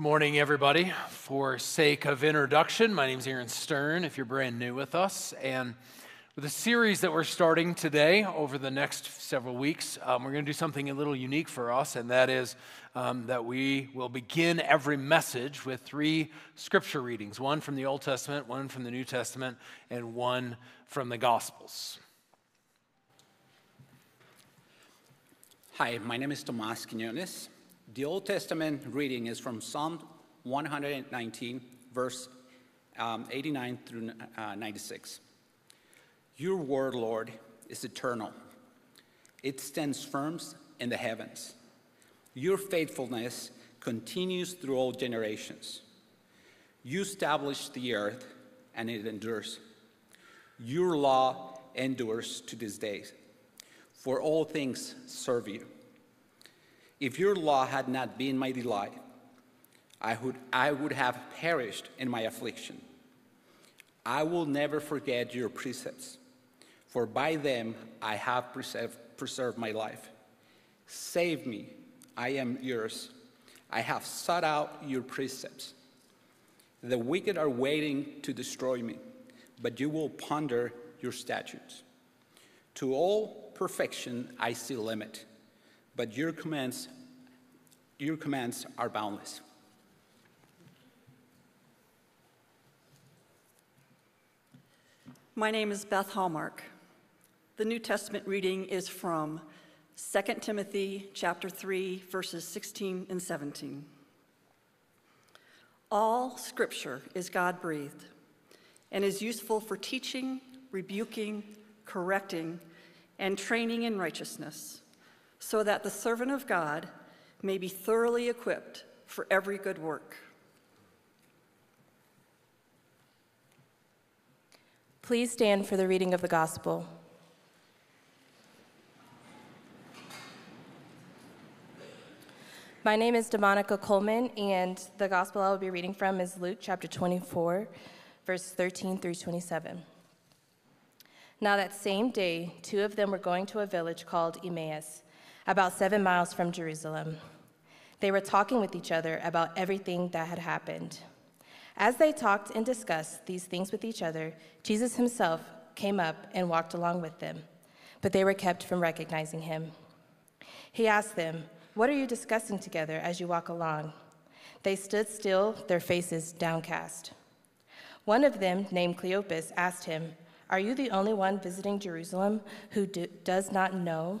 Morning, everybody. For sake of introduction, my name is Aaron Stern, if you're brand new with us. And with a series that we're starting today over the next several weeks, um, we're going to do something a little unique for us, and that is um, that we will begin every message with three scripture readings one from the Old Testament, one from the New Testament, and one from the Gospels. Hi, my name is Tomas Quinones. The Old Testament reading is from Psalm 119, verse um, 89 through uh, 96. Your word, Lord, is eternal. It stands firm in the heavens. Your faithfulness continues through all generations. You established the earth, and it endures. Your law endures to this day, for all things serve you. If your law had not been my delight, I would, I would have perished in my affliction. I will never forget your precepts, for by them I have preserved, preserved my life. Save me, I am yours. I have sought out your precepts. The wicked are waiting to destroy me, but you will ponder your statutes. To all perfection I see limit but your commands, your commands are boundless. My name is Beth Hallmark. The New Testament reading is from 2 Timothy chapter 3 verses 16 and 17. All scripture is God-breathed and is useful for teaching, rebuking, correcting, and training in righteousness so that the servant of God may be thoroughly equipped for every good work. Please stand for the reading of the gospel. My name is Demonica Coleman, and the gospel I will be reading from is Luke chapter 24, verse 13 through 27. Now, that same day, two of them were going to a village called Emmaus about seven miles from Jerusalem. They were talking with each other about everything that had happened. As they talked and discussed these things with each other, Jesus himself came up and walked along with them, but they were kept from recognizing him. He asked them, What are you discussing together as you walk along? They stood still, their faces downcast. One of them, named Cleopas, asked him, Are you the only one visiting Jerusalem who do, does not know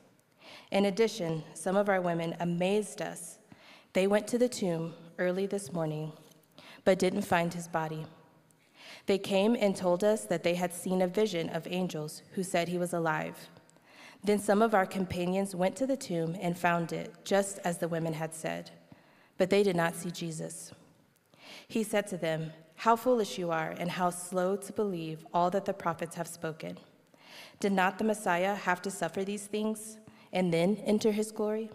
In addition, some of our women amazed us. They went to the tomb early this morning, but didn't find his body. They came and told us that they had seen a vision of angels who said he was alive. Then some of our companions went to the tomb and found it, just as the women had said, but they did not see Jesus. He said to them, How foolish you are, and how slow to believe all that the prophets have spoken. Did not the Messiah have to suffer these things and then enter his glory?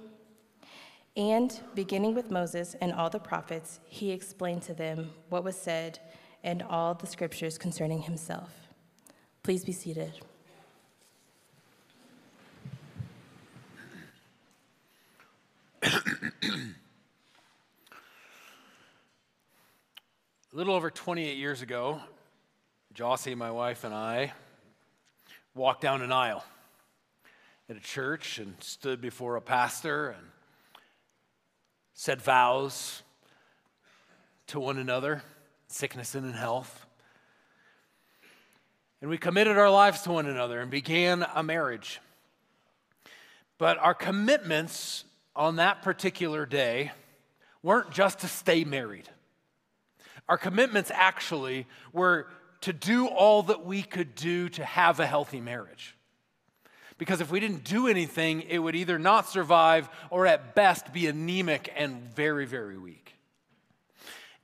And beginning with Moses and all the prophets, he explained to them what was said and all the scriptures concerning himself. Please be seated. A little over 28 years ago, Jossie, my wife, and I walked down an aisle at a church and stood before a pastor and said vows to one another, sickness and in health. And we committed our lives to one another and began a marriage. But our commitments on that particular day weren't just to stay married. Our commitments actually were to do all that we could do to have a healthy marriage. Because if we didn't do anything, it would either not survive or at best be anemic and very, very weak.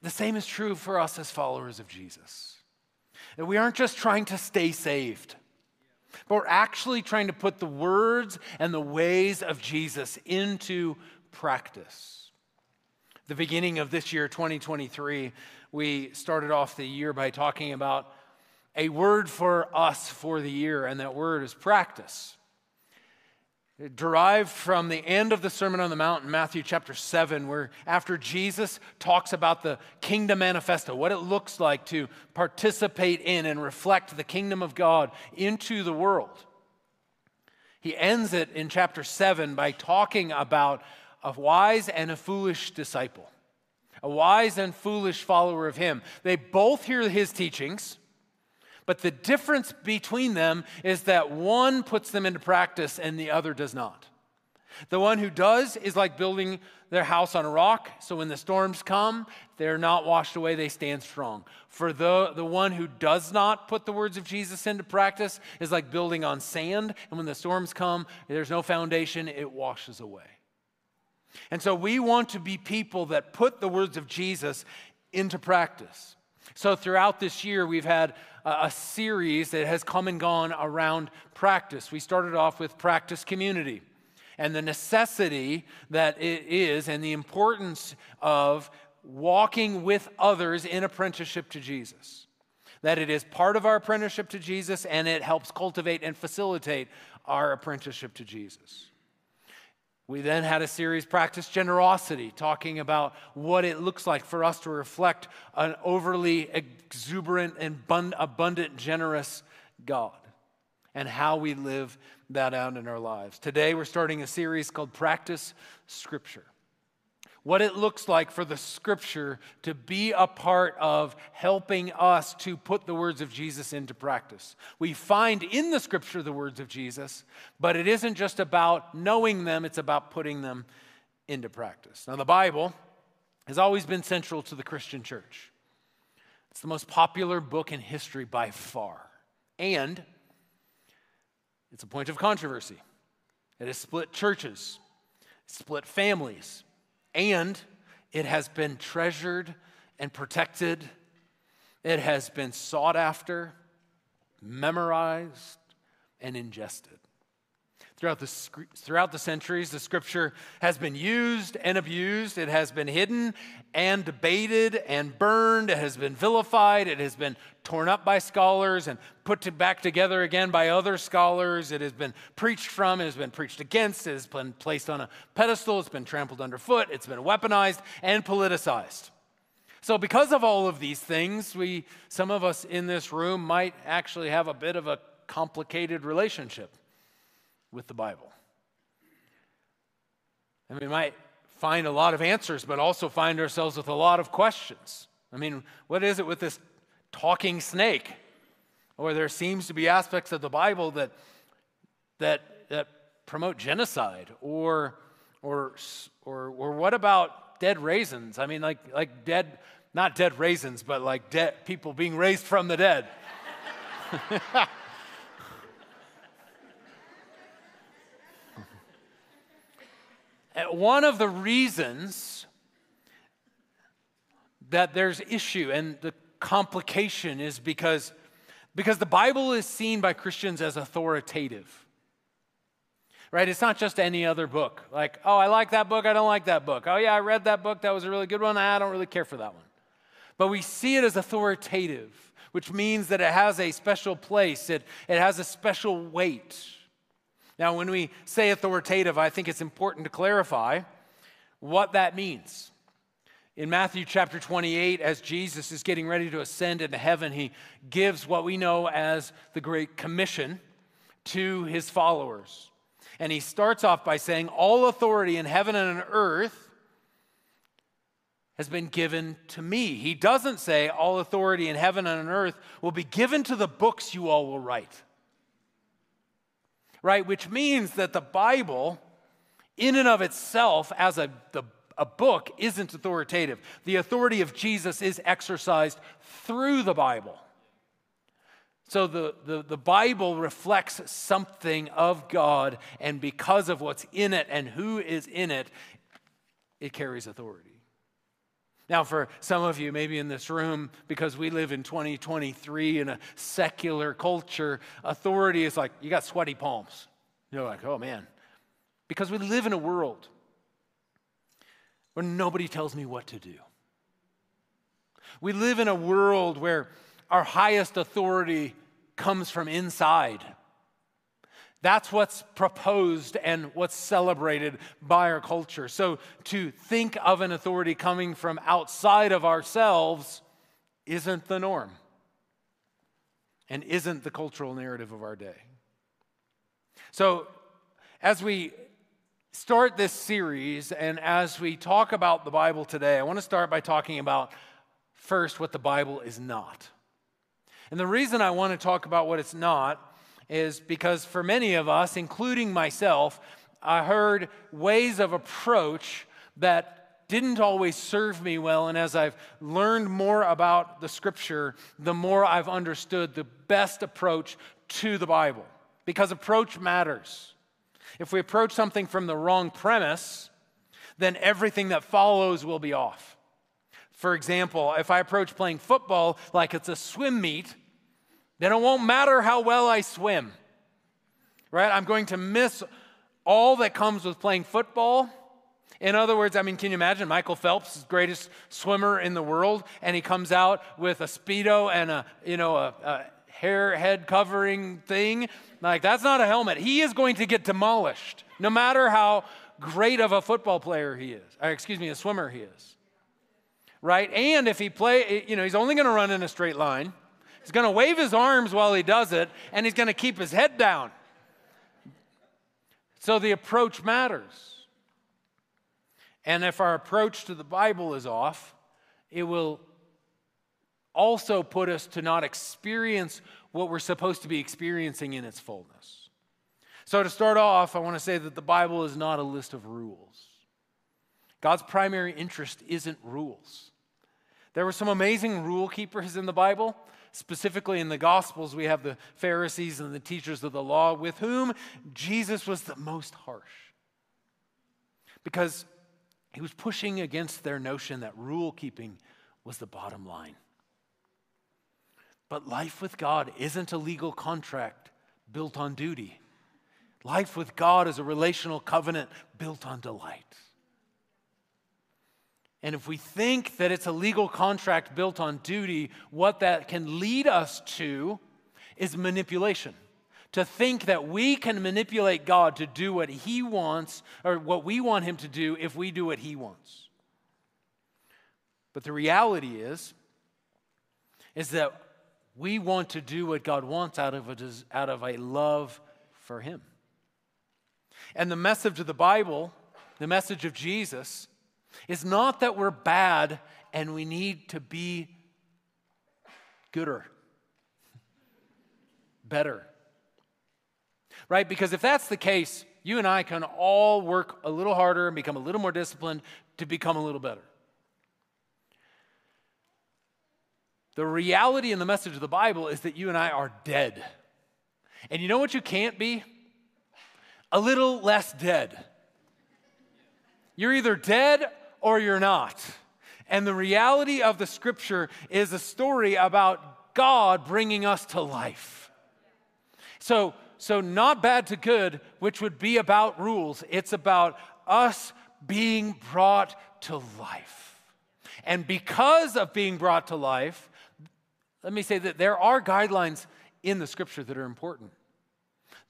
the same is true for us as followers of Jesus. That we aren't just trying to stay saved, but we're actually trying to put the words and the ways of Jesus into practice. The beginning of this year, 2023, we started off the year by talking about a word for us for the year, and that word is practice derived from the end of the Sermon on the Mount in Matthew chapter 7, where after Jesus talks about the kingdom manifesto, what it looks like to participate in and reflect the kingdom of God into the world. He ends it in chapter 7 by talking about a wise and a foolish disciple, a wise and foolish follower of him. They both hear his teachings but the difference between them is that one puts them into practice and the other does not. The one who does is like building their house on a rock, so when the storms come, they're not washed away, they stand strong. For the, the one who does not put the words of Jesus into practice is like building on sand, and when the storms come, there's no foundation, it washes away. And so we want to be people that put the words of Jesus into practice. So throughout this year, we've had a series that has come and gone around practice. We started off with practice community and the necessity that it is and the importance of walking with others in apprenticeship to Jesus. That it is part of our apprenticeship to Jesus and it helps cultivate and facilitate our apprenticeship to Jesus. We then had a series, Practice Generosity, talking about what it looks like for us to reflect an overly exuberant and abundant, generous God and how we live that out in our lives. Today, we're starting a series called Practice Scripture what it looks like for the scripture to be a part of helping us to put the words of Jesus into practice. We find in the scripture the words of Jesus, but it isn't just about knowing them, it's about putting them into practice. Now, the Bible has always been central to the Christian church. It's the most popular book in history by far. And it's a point of controversy. It has split churches, split families, and it has been treasured and protected. It has been sought after, memorized, and ingested. Throughout the, throughout the centuries, the scripture has been used and abused. It has been hidden and debated and burned. It has been vilified. It has been torn up by scholars and put to back together again by other scholars. It has been preached from. It has been preached against. It has been placed on a pedestal. It's been trampled underfoot. It's been weaponized and politicized. So, because of all of these things, we, some of us in this room might actually have a bit of a complicated relationship with the Bible. And we might find a lot of answers, but also find ourselves with a lot of questions. I mean, what is it with this talking snake? Or there seems to be aspects of the Bible that, that, that promote genocide. Or, or, or, or what about dead raisins? I mean, like, like dead, not dead raisins, but like dead people being raised from the dead. Uh, one of the reasons that there's issue and the complication is because, because the Bible is seen by Christians as authoritative. Right? It's not just any other book. Like, oh, I like that book, I don't like that book. Oh, yeah, I read that book, that was a really good one, I don't really care for that one. But we see it as authoritative, which means that it has a special place, it, it has a special weight. Now, when we say authoritative, I think it's important to clarify what that means. In Matthew chapter 28, as Jesus is getting ready to ascend into heaven, he gives what we know as the Great Commission to his followers. And he starts off by saying, All authority in heaven and on earth has been given to me. He doesn't say, All authority in heaven and on earth will be given to the books you all will write right? Which means that the Bible, in and of itself, as a, the, a book, isn't authoritative. The authority of Jesus is exercised through the Bible. So the, the, the Bible reflects something of God, and because of what's in it and who is in it, it carries authority. Now, for some of you, maybe in this room, because we live in 2023 in a secular culture, authority is like, you got sweaty palms. You're like, oh man. Because we live in a world where nobody tells me what to do. We live in a world where our highest authority comes from inside. That's what's proposed and what's celebrated by our culture. So to think of an authority coming from outside of ourselves isn't the norm and isn't the cultural narrative of our day. So as we start this series and as we talk about the Bible today, I want to start by talking about first what the Bible is not. And the reason I want to talk about what it's not is because for many of us, including myself, I heard ways of approach that didn't always serve me well. And as I've learned more about the scripture, the more I've understood the best approach to the Bible. Because approach matters. If we approach something from the wrong premise, then everything that follows will be off. For example, if I approach playing football like it's a swim meet, then it won't matter how well I swim, right? I'm going to miss all that comes with playing football. In other words, I mean, can you imagine Michael Phelps, greatest swimmer in the world, and he comes out with a speedo and a you know a, a hair head covering thing? Like that's not a helmet. He is going to get demolished, no matter how great of a football player he is. Or, excuse me, a swimmer he is. Right? And if he play, you know, he's only going to run in a straight line. He's going to wave his arms while he does it, and he's going to keep his head down. So the approach matters. And if our approach to the Bible is off, it will also put us to not experience what we're supposed to be experiencing in its fullness. So, to start off, I want to say that the Bible is not a list of rules. God's primary interest isn't rules. There were some amazing rule keepers in the Bible, Specifically in the Gospels, we have the Pharisees and the teachers of the law with whom Jesus was the most harsh. Because he was pushing against their notion that rule keeping was the bottom line. But life with God isn't a legal contract built on duty. Life with God is a relational covenant built on delight. And if we think that it's a legal contract built on duty, what that can lead us to is manipulation. To think that we can manipulate God to do what He wants or what we want Him to do if we do what He wants. But the reality is, is that we want to do what God wants out of a, out of a love for Him. And the message of the Bible, the message of Jesus, it's not that we're bad and we need to be gooder, better. Right? Because if that's the case, you and I can all work a little harder and become a little more disciplined to become a little better. The reality and the message of the Bible is that you and I are dead. And you know what you can't be? A little less dead. You're either dead or you're not. And the reality of the scripture is a story about God bringing us to life. So, so not bad to good, which would be about rules. It's about us being brought to life. And because of being brought to life, let me say that there are guidelines in the scripture that are important.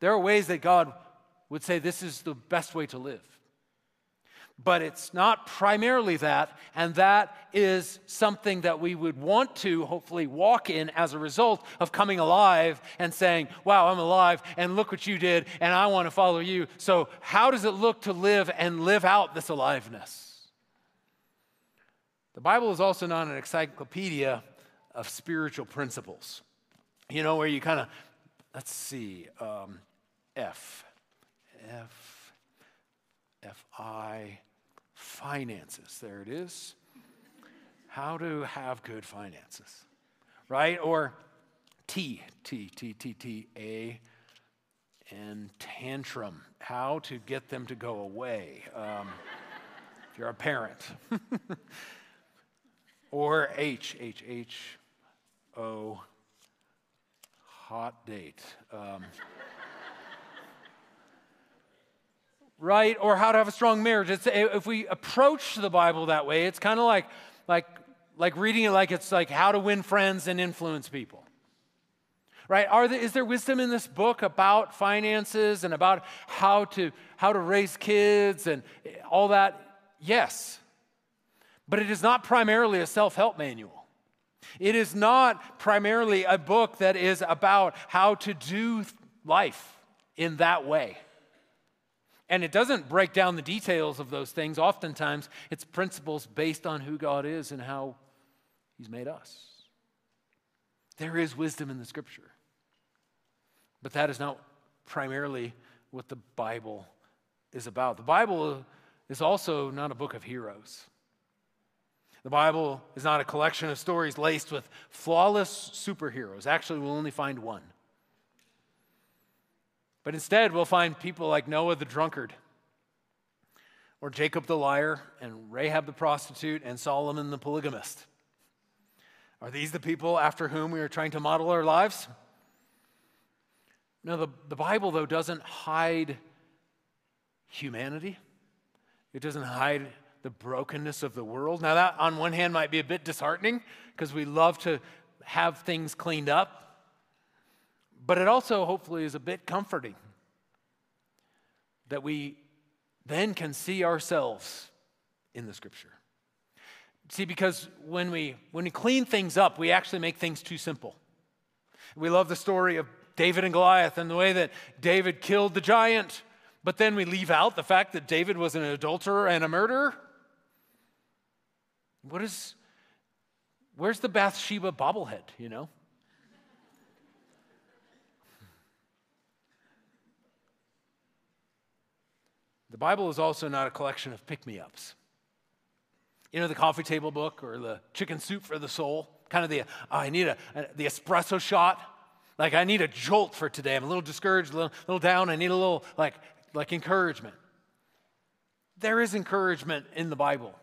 There are ways that God would say this is the best way to live but it's not primarily that, and that is something that we would want to hopefully walk in as a result of coming alive and saying, Wow, I'm alive, and look what you did, and I want to follow you. So, how does it look to live and live out this aliveness? The Bible is also not an encyclopedia of spiritual principles. You know, where you kind of, let's see, um, F, F, F, I, finances. There it is. How to have good finances, right? Or T, T, T, T, T, A, and tantrum. How to get them to go away. Um, if you're a parent. or H, H, H, O, hot date. Um, right? Or how to have a strong marriage. It's, eh, if we approach the Bible that way, it's kind of like, like, like reading it like it's like how to win friends and influence people. Right? Are there, is there wisdom in this book about finances and about how to, how to raise kids and eh, all that? Yes. But it is not primarily a self help manual. It is not primarily a book that is about how to do life in that way. And it doesn't break down the details of those things. Oftentimes, it's principles based on who God is and how He's made us. There is wisdom in the scripture. But that is not primarily what the Bible is about. The Bible is also not a book of heroes. The Bible is not a collection of stories laced with flawless superheroes. Actually, we'll only find one. But instead, we'll find people like Noah the drunkard, or Jacob the liar, and Rahab the prostitute, and Solomon the polygamist. Are these the people after whom we are trying to model our lives? No, the, the Bible, though, doesn't hide humanity. It doesn't hide the brokenness of the world. Now, that on one hand might be a bit disheartening because we love to have things cleaned up, but it also hopefully is a bit comforting that we then can see ourselves in the scripture. See, because when we, when we clean things up, we actually make things too simple. We love the story of David and Goliath and the way that David killed the giant, but then we leave out the fact that David was an adulterer and a murderer. What is, where's the Bathsheba bobblehead, you know? The Bible is also not a collection of pick me ups. You know, the coffee table book or the chicken soup for the soul? Kind of the, oh, I need a, a, the espresso shot. Like, I need a jolt for today. I'm a little discouraged, a little, little down. I need a little, like, like encouragement. There is encouragement in the Bible.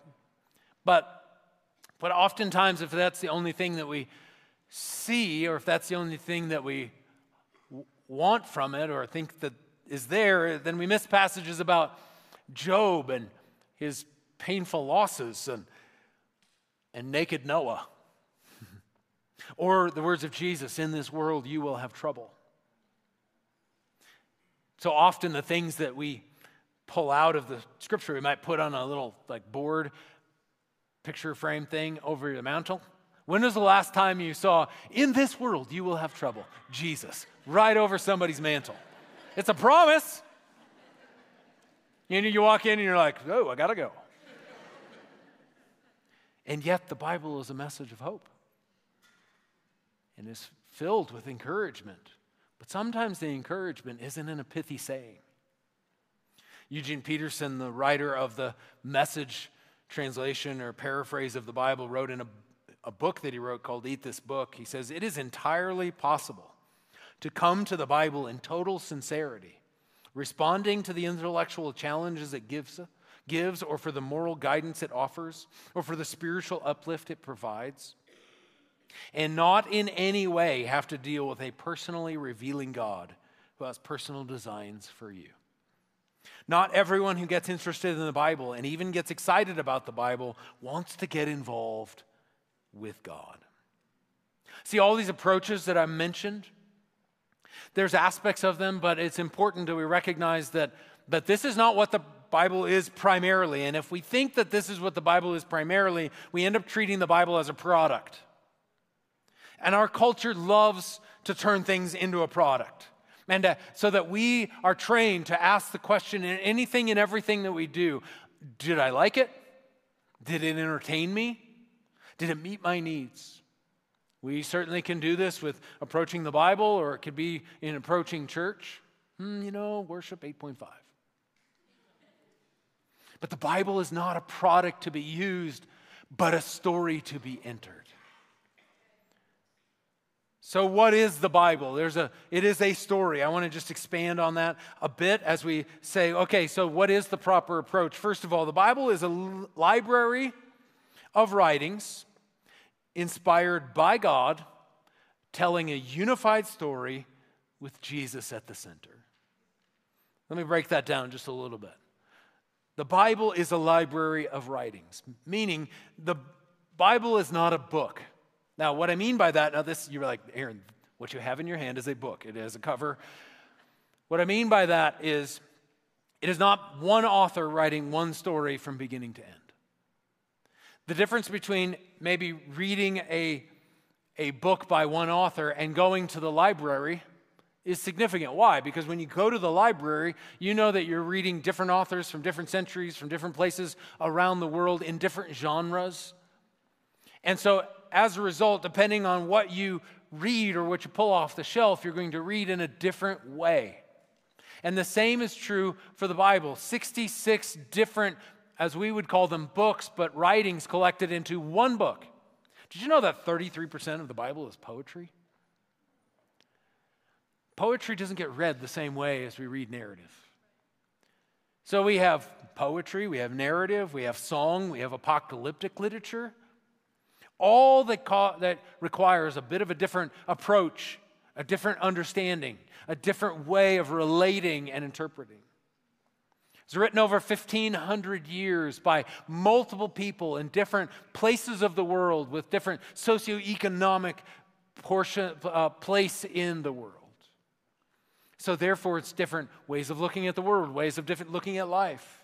But but oftentimes, if that's the only thing that we see, or if that's the only thing that we want from it, or think that is there, then we miss passages about Job and his painful losses and, and naked Noah. or the words of Jesus in this world you will have trouble. So often, the things that we pull out of the scripture, we might put on a little like board picture frame thing over the mantle? When was the last time you saw, in this world you will have trouble? Jesus, right over somebody's mantle. It's a promise. You you walk in and you're like, oh, I gotta go. And yet the Bible is a message of hope and is filled with encouragement. But sometimes the encouragement isn't in a pithy saying. Eugene Peterson, the writer of the message translation or paraphrase of the Bible, wrote in a, a book that he wrote called Eat This Book. He says, It is entirely possible to come to the Bible in total sincerity, responding to the intellectual challenges it gives, gives, or for the moral guidance it offers, or for the spiritual uplift it provides, and not in any way have to deal with a personally revealing God who has personal designs for you. Not everyone who gets interested in the Bible and even gets excited about the Bible wants to get involved with God. See, all these approaches that I mentioned, there's aspects of them, but it's important that we recognize that, that this is not what the Bible is primarily. And if we think that this is what the Bible is primarily, we end up treating the Bible as a product. And our culture loves to turn things into a product. And uh, so that we are trained to ask the question in anything and everything that we do Did I like it? Did it entertain me? Did it meet my needs? We certainly can do this with approaching the Bible, or it could be in approaching church. Hmm, you know, worship 8.5. But the Bible is not a product to be used, but a story to be entered. So, what is the Bible? There's a, it is a story. I want to just expand on that a bit as we say, okay, so what is the proper approach? First of all, the Bible is a library of writings inspired by God, telling a unified story with Jesus at the center. Let me break that down just a little bit. The Bible is a library of writings, meaning the Bible is not a book. Now, what I mean by that, now this, you're like, Aaron, what you have in your hand is a book, it has a cover. What I mean by that is it is not one author writing one story from beginning to end. The difference between maybe reading a, a book by one author and going to the library is significant. Why? Because when you go to the library, you know that you're reading different authors from different centuries, from different places around the world in different genres. And so, as a result, depending on what you read or what you pull off the shelf, you're going to read in a different way. And the same is true for the Bible 66 different, as we would call them, books, but writings collected into one book. Did you know that 33% of the Bible is poetry? Poetry doesn't get read the same way as we read narrative. So we have poetry, we have narrative, we have song, we have apocalyptic literature. All that, ca- that requires a bit of a different approach, a different understanding, a different way of relating and interpreting. It's written over 1,500 years by multiple people in different places of the world with different socioeconomic portion, uh, place in the world. So, therefore, it's different ways of looking at the world, ways of different looking at life.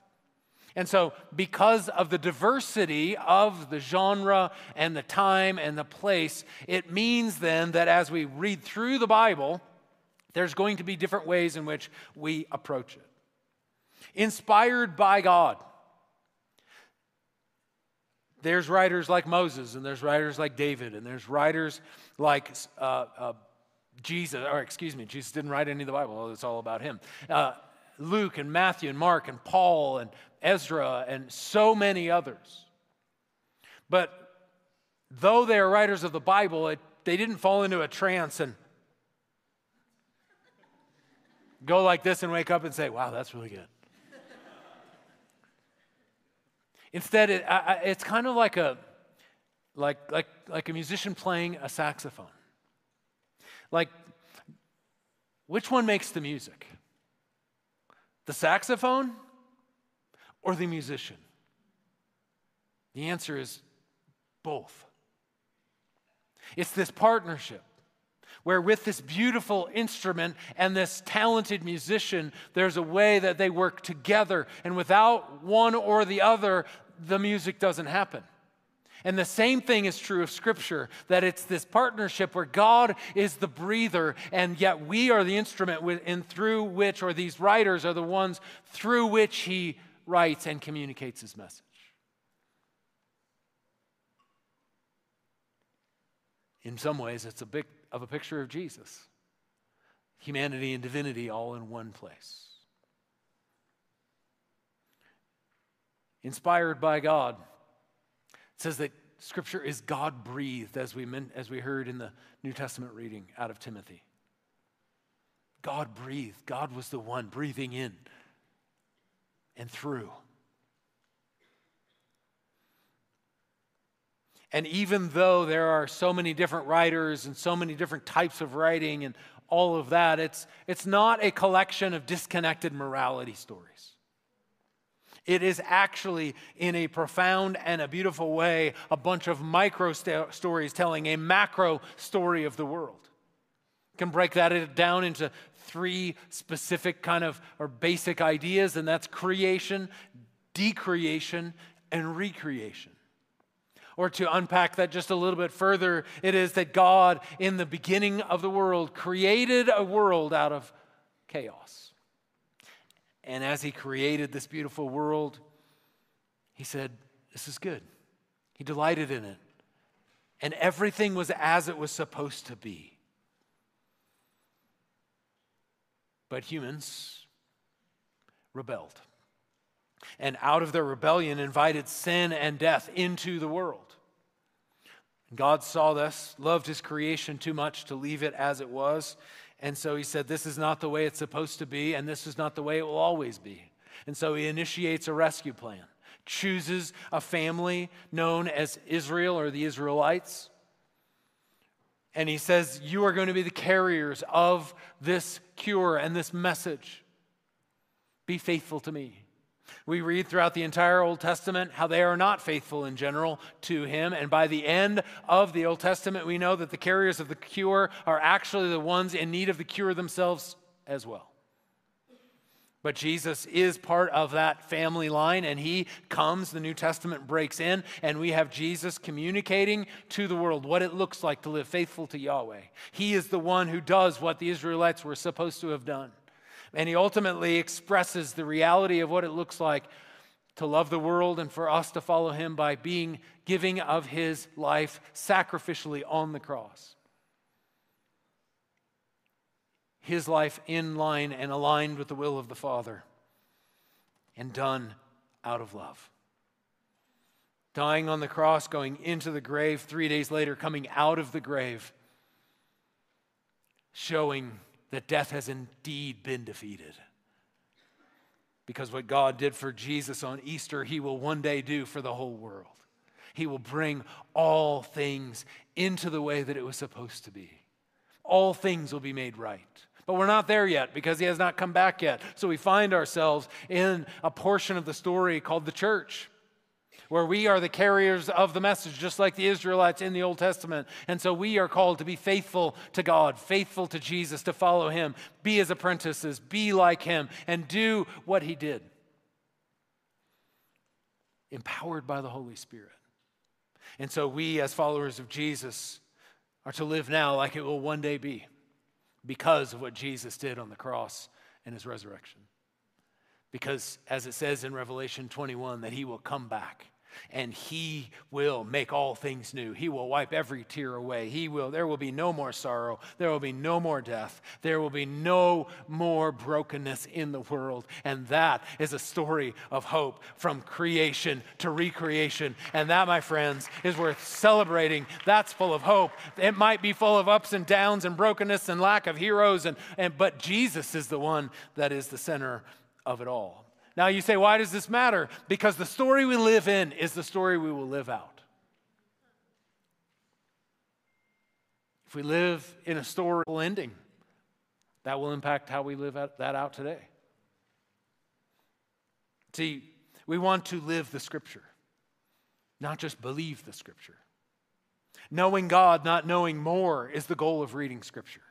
And so, because of the diversity of the genre and the time and the place, it means then that as we read through the Bible, there's going to be different ways in which we approach it. Inspired by God. There's writers like Moses, and there's writers like David, and there's writers like uh, uh, Jesus, or excuse me, Jesus didn't write any of the Bible, it's all about him. Uh, Luke and Matthew and Mark and Paul and Ezra and so many others. But though they are writers of the Bible, it, they didn't fall into a trance and go like this and wake up and say, wow, that's really good. Instead, it, I, it's kind of like a, like, like, like a musician playing a saxophone. Like, which one makes the music? The saxophone or the musician? The answer is both. It's this partnership where, with this beautiful instrument and this talented musician, there's a way that they work together. And without one or the other, the music doesn't happen. And the same thing is true of Scripture that it's this partnership where God is the breather, and yet we are the instrument and through which, or these writers are the ones through which He writes and communicates His message. In some ways, it's a bit of a picture of Jesus humanity and divinity all in one place. Inspired by God. It says that Scripture is God breathed, as we, as we heard in the New Testament reading out of Timothy. God breathed. God was the one breathing in and through. And even though there are so many different writers and so many different types of writing and all of that, it's, it's not a collection of disconnected morality stories. It is actually, in a profound and a beautiful way, a bunch of micro st- stories telling a macro story of the world. You can break that down into three specific kind of or basic ideas, and that's creation, decreation, and recreation. Or to unpack that just a little bit further, it is that God, in the beginning of the world, created a world out of chaos. And as he created this beautiful world, he said, This is good. He delighted in it. And everything was as it was supposed to be. But humans rebelled. And out of their rebellion, invited sin and death into the world. God saw this, loved his creation too much to leave it as it was, and so he said, This is not the way it's supposed to be, and this is not the way it will always be. And so he initiates a rescue plan, chooses a family known as Israel or the Israelites, And he says, You are going to be the carriers of this cure and this message. Be faithful to me. We read throughout the entire Old Testament how they are not faithful in general to him. And by the end of the Old Testament, we know that the carriers of the cure are actually the ones in need of the cure themselves as well. But Jesus is part of that family line, and he comes, the New Testament breaks in, and we have Jesus communicating to the world what it looks like to live faithful to Yahweh. He is the one who does what the Israelites were supposed to have done. And he ultimately expresses the reality of what it looks like to love the world and for us to follow him by being giving of his life sacrificially on the cross his life in line and aligned with the will of the Father, and done out of love. Dying on the cross, going into the grave, three days later, coming out of the grave, showing that death has indeed been defeated. Because what God did for Jesus on Easter, he will one day do for the whole world. He will bring all things into the way that it was supposed to be. All things will be made right. But we're not there yet because he has not come back yet. So we find ourselves in a portion of the story called the church, where we are the carriers of the message, just like the Israelites in the Old Testament. And so we are called to be faithful to God, faithful to Jesus, to follow him, be his apprentices, be like him, and do what he did. Empowered by the Holy Spirit. And so we, as followers of Jesus, are to live now like it will one day be because of what Jesus did on the cross and his resurrection. Because, as it says in Revelation 21, that he will come back and he will make all things new. He will wipe every tear away. He will there will be no more sorrow. There will be no more death. There will be no more brokenness in the world. And that is a story of hope from creation to recreation. And that, my friends, is worth celebrating. That's full of hope. It might be full of ups and downs and brokenness and lack of heroes and, and but Jesus is the one that is the center of it all. Now you say, why does this matter? Because the story we live in is the story we will live out. If we live in a story ending, that will impact how we live that out today. See, we want to live the scripture, not just believe the scripture. Knowing God, not knowing more, is the goal of reading scripture.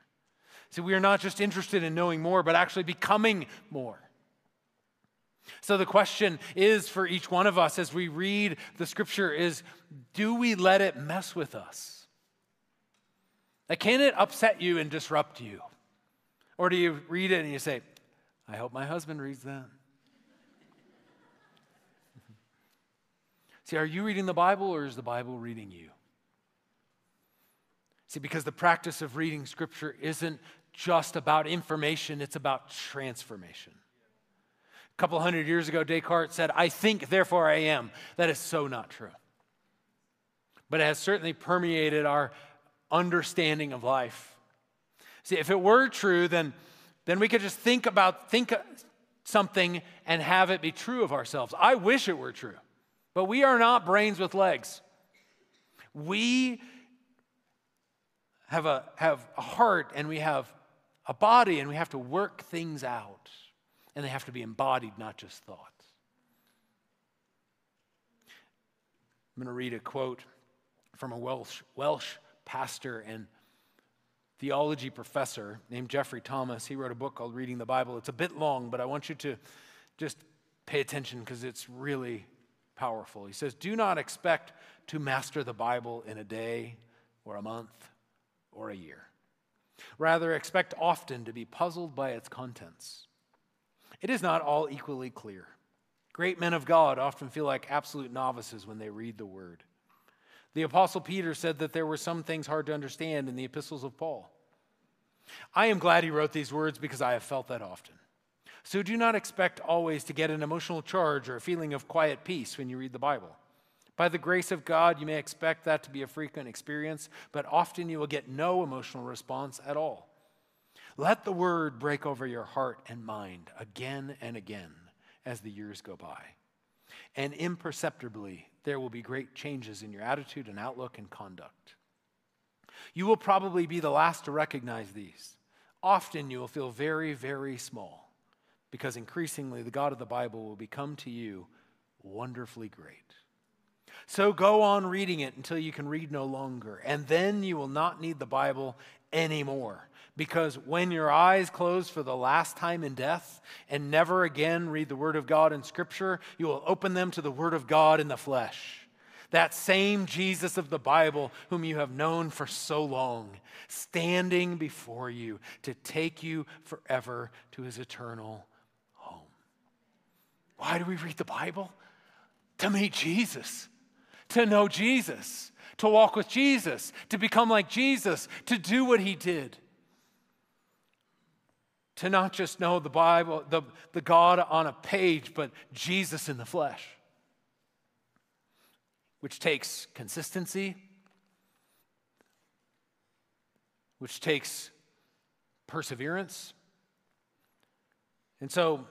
See, we are not just interested in knowing more, but actually becoming more. So the question is for each one of us as we read the scripture is do we let it mess with us? Like, can it upset you and disrupt you? Or do you read it and you say, I hope my husband reads that? See, are you reading the Bible or is the Bible reading you? See, because the practice of reading Scripture isn't just about information, it's about transformation. A couple hundred years ago, Descartes said, I think, therefore I am. That is so not true. But it has certainly permeated our understanding of life. See, if it were true, then, then we could just think about think something and have it be true of ourselves. I wish it were true. But we are not brains with legs. We have a, have a heart and we have a body and we have to work things out and they have to be embodied, not just thoughts. I'm going to read a quote from a Welsh, Welsh pastor and theology professor named Geoffrey Thomas. He wrote a book called Reading the Bible. It's a bit long, but I want you to just pay attention because it's really powerful. He says, Do not expect to master the Bible in a day or a month or a year. Rather, expect often to be puzzled by its contents it is not all equally clear. Great men of God often feel like absolute novices when they read the word. The Apostle Peter said that there were some things hard to understand in the epistles of Paul. I am glad he wrote these words because I have felt that often. So do not expect always to get an emotional charge or a feeling of quiet peace when you read the Bible. By the grace of God, you may expect that to be a frequent experience, but often you will get no emotional response at all. Let the word break over your heart and mind again and again as the years go by. And imperceptibly, there will be great changes in your attitude and outlook and conduct. You will probably be the last to recognize these. Often you will feel very, very small because increasingly the God of the Bible will become to you wonderfully great. So go on reading it until you can read no longer, and then you will not need the Bible anymore. Because when your eyes close for the last time in death and never again read the Word of God in Scripture, you will open them to the Word of God in the flesh. That same Jesus of the Bible, whom you have known for so long, standing before you to take you forever to his eternal home. Why do we read the Bible? To meet Jesus, to know Jesus, to walk with Jesus, to become like Jesus, to do what he did to not just know the Bible, the, the God on a page, but Jesus in the flesh, which takes consistency, which takes perseverance. And so,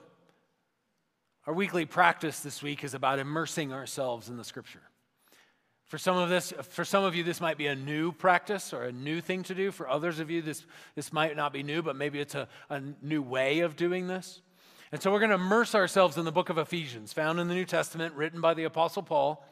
our weekly practice this week is about immersing ourselves in the scripture. For some of this, for some of you, this might be a new practice or a new thing to do. For others of you, this, this might not be new, but maybe it's a, a new way of doing this. And so we're going to immerse ourselves in the book of Ephesians, found in the New Testament, written by the Apostle Paul.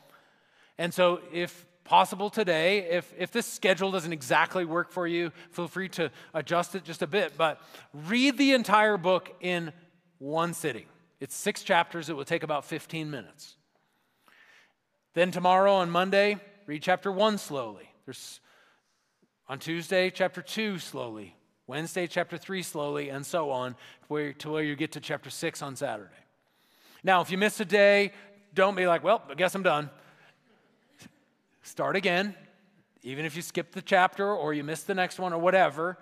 And so, if possible today, if, if this schedule doesn't exactly work for you, feel free to adjust it just a bit. But read the entire book in one sitting. It's six chapters, it will take about 15 minutes. Then tomorrow on Monday, read chapter 1 slowly. There's on Tuesday, chapter 2 slowly. Wednesday, chapter 3 slowly, and so on, where, to where you get to chapter 6 on Saturday. Now, if you miss a day, don't be like, well, I guess I'm done. Start again, even if you skip the chapter or you miss the next one or whatever,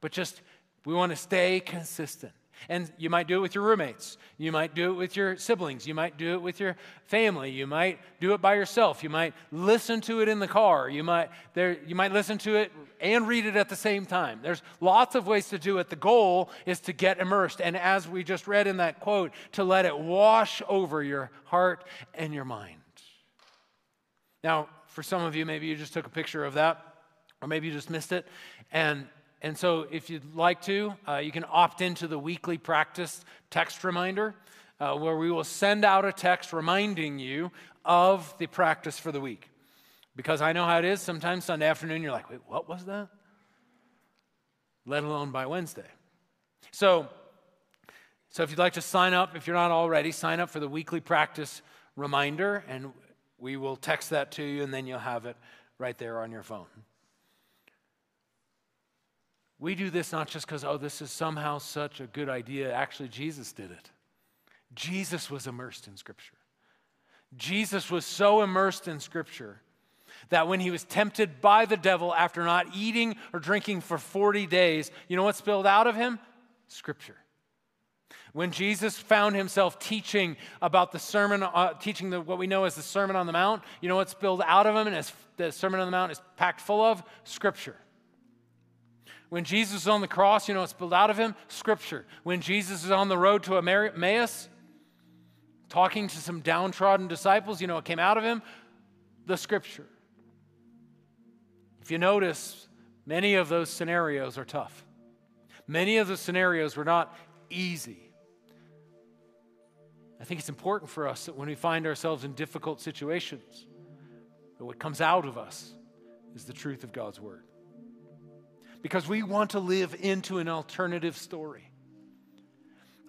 but just we want to stay consistent. And you might do it with your roommates. You might do it with your siblings. You might do it with your family. You might do it by yourself. You might listen to it in the car. You might, there, you might listen to it and read it at the same time. There's lots of ways to do it. The goal is to get immersed. And as we just read in that quote, to let it wash over your heart and your mind. Now, for some of you, maybe you just took a picture of that, or maybe you just missed it. And and so, if you'd like to, uh, you can opt into the weekly practice text reminder, uh, where we will send out a text reminding you of the practice for the week. Because I know how it is. Sometimes Sunday afternoon, you're like, wait, what was that? Let alone by Wednesday. So, so if you'd like to sign up, if you're not already, sign up for the weekly practice reminder, and we will text that to you, and then you'll have it right there on your phone. We do this not just because, oh, this is somehow such a good idea. Actually, Jesus did it. Jesus was immersed in Scripture. Jesus was so immersed in Scripture that when he was tempted by the devil after not eating or drinking for 40 days, you know what spilled out of him? Scripture. When Jesus found himself teaching about the Sermon, uh, teaching the, what we know as the Sermon on the Mount, you know what spilled out of him and the Sermon on the Mount is packed full of? Scripture. When Jesus is on the cross, you know it's spilled out of him? Scripture. When Jesus is on the road to Emmaus, talking to some downtrodden disciples, you know it came out of him? The Scripture. If you notice, many of those scenarios are tough. Many of the scenarios were not easy. I think it's important for us that when we find ourselves in difficult situations, that what comes out of us is the truth of God's Word because we want to live into an alternative story.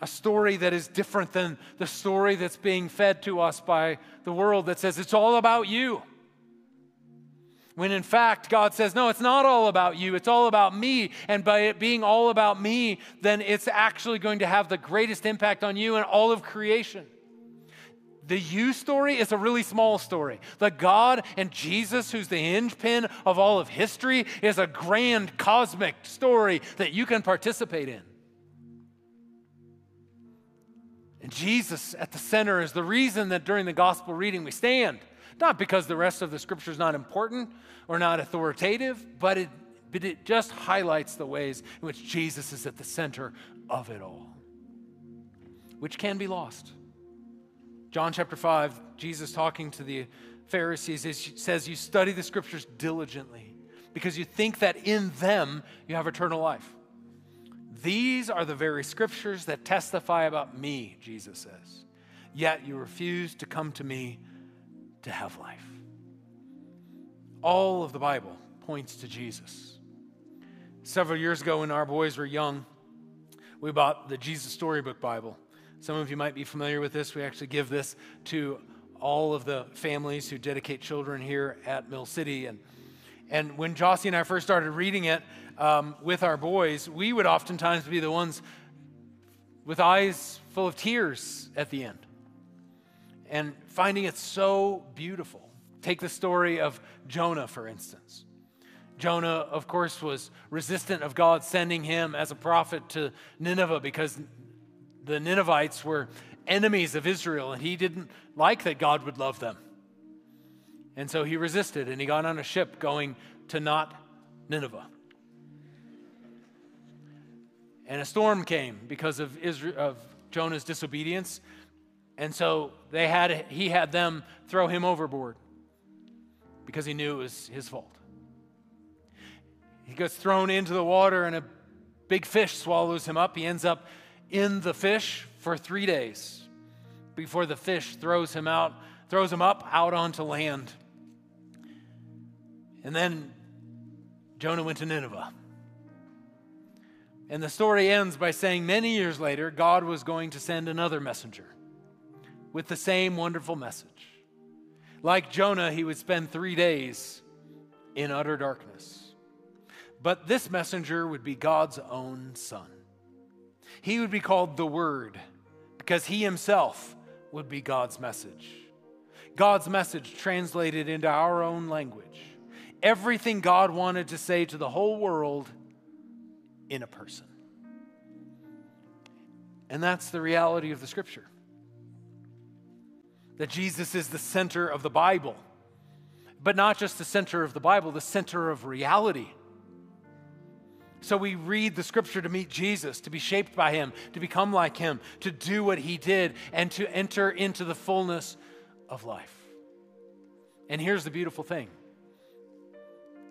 A story that is different than the story that's being fed to us by the world that says it's all about you. When in fact, God says, no, it's not all about you, it's all about me. And by it being all about me, then it's actually going to have the greatest impact on you and all of creation. The you story is a really small story. The God and Jesus, who's the hinge pin of all of history, is a grand cosmic story that you can participate in. And Jesus at the center is the reason that during the gospel reading we stand. Not because the rest of the scripture is not important or not authoritative, but it, but it just highlights the ways in which Jesus is at the center of it all, which can be lost. John chapter 5, Jesus talking to the Pharisees says, You study the scriptures diligently because you think that in them you have eternal life. These are the very scriptures that testify about me, Jesus says. Yet you refuse to come to me to have life. All of the Bible points to Jesus. Several years ago, when our boys were young, we bought the Jesus Storybook Bible. Some of you might be familiar with this. We actually give this to all of the families who dedicate children here at Mill City. And, and when Jossie and I first started reading it um, with our boys, we would oftentimes be the ones with eyes full of tears at the end and finding it so beautiful. Take the story of Jonah, for instance. Jonah, of course, was resistant of God sending him as a prophet to Nineveh because the Ninevites were enemies of Israel, and he didn't like that God would love them. And so he resisted, and he got on a ship going to not Nineveh. And a storm came because of, Israel, of Jonah's disobedience, and so they had, he had them throw him overboard because he knew it was his fault. He gets thrown into the water, and a big fish swallows him up. He ends up in the fish for three days before the fish throws him out, throws him up out onto land. And then Jonah went to Nineveh. And the story ends by saying many years later, God was going to send another messenger with the same wonderful message. Like Jonah, he would spend three days in utter darkness. But this messenger would be God's own son. He would be called the Word because he himself would be God's message. God's message translated into our own language. Everything God wanted to say to the whole world in a person. And that's the reality of the scripture that Jesus is the center of the Bible, but not just the center of the Bible, the center of reality. So we read the scripture to meet Jesus, to be shaped by him, to become like him, to do what he did, and to enter into the fullness of life. And here's the beautiful thing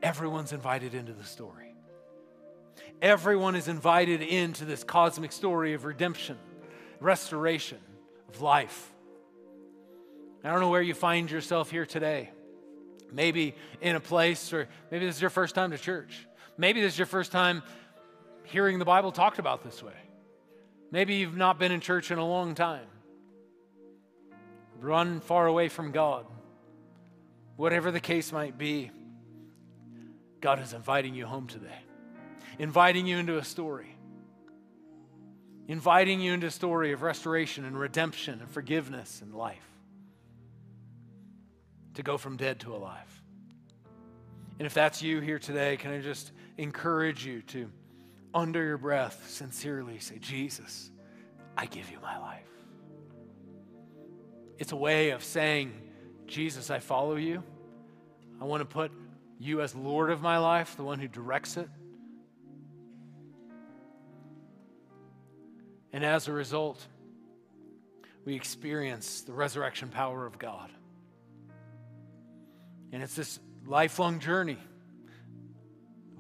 everyone's invited into the story. Everyone is invited into this cosmic story of redemption, restoration, of life. I don't know where you find yourself here today. Maybe in a place, or maybe this is your first time to church. Maybe this is your first time hearing the Bible talked about this way. Maybe you've not been in church in a long time. Run far away from God. Whatever the case might be, God is inviting you home today, inviting you into a story, inviting you into a story of restoration and redemption and forgiveness and life, to go from dead to alive. And if that's you here today, can I just encourage you to, under your breath, sincerely say, Jesus, I give you my life. It's a way of saying, Jesus, I follow you. I want to put you as Lord of my life, the one who directs it. And as a result, we experience the resurrection power of God. And it's this lifelong journey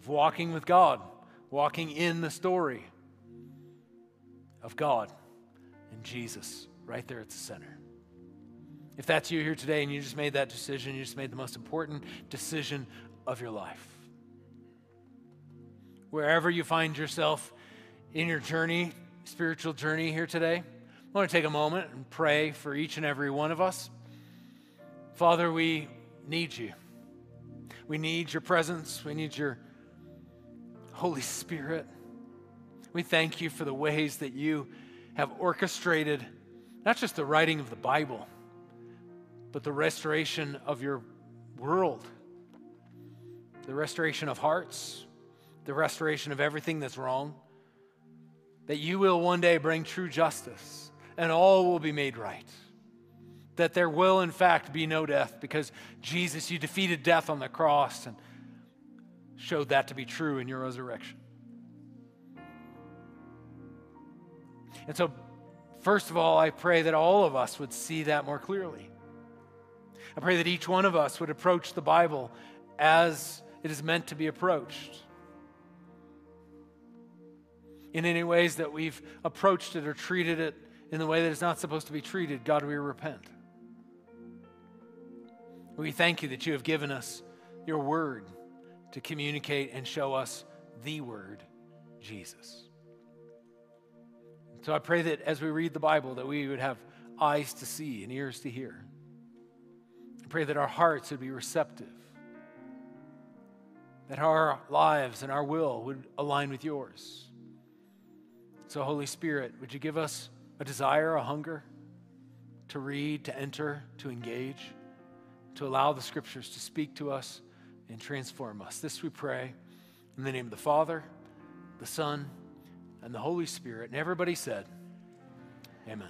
walking with God, walking in the story of God and Jesus right there at the center. If that's you here today and you just made that decision, you just made the most important decision of your life. Wherever you find yourself in your journey, spiritual journey here today, I want to take a moment and pray for each and every one of us. Father, we need you. We need your presence. We need your Holy Spirit. We thank you for the ways that you have orchestrated not just the writing of the Bible, but the restoration of your world, the restoration of hearts, the restoration of everything that's wrong. That you will one day bring true justice and all will be made right that there will, in fact, be no death because Jesus, you defeated death on the cross and showed that to be true in your resurrection. And so, first of all, I pray that all of us would see that more clearly. I pray that each one of us would approach the Bible as it is meant to be approached. In any ways that we've approached it or treated it in the way that it's not supposed to be treated, God, we repent. We thank you that you have given us your word to communicate and show us the word, Jesus. So I pray that as we read the Bible that we would have eyes to see and ears to hear. I pray that our hearts would be receptive. That our lives and our will would align with yours. So, Holy Spirit, would you give us a desire, a hunger to read, to enter, to engage, to allow the scriptures to speak to us and transform us? This we pray in the name of the Father, the Son, and the Holy Spirit. And everybody said, Amen.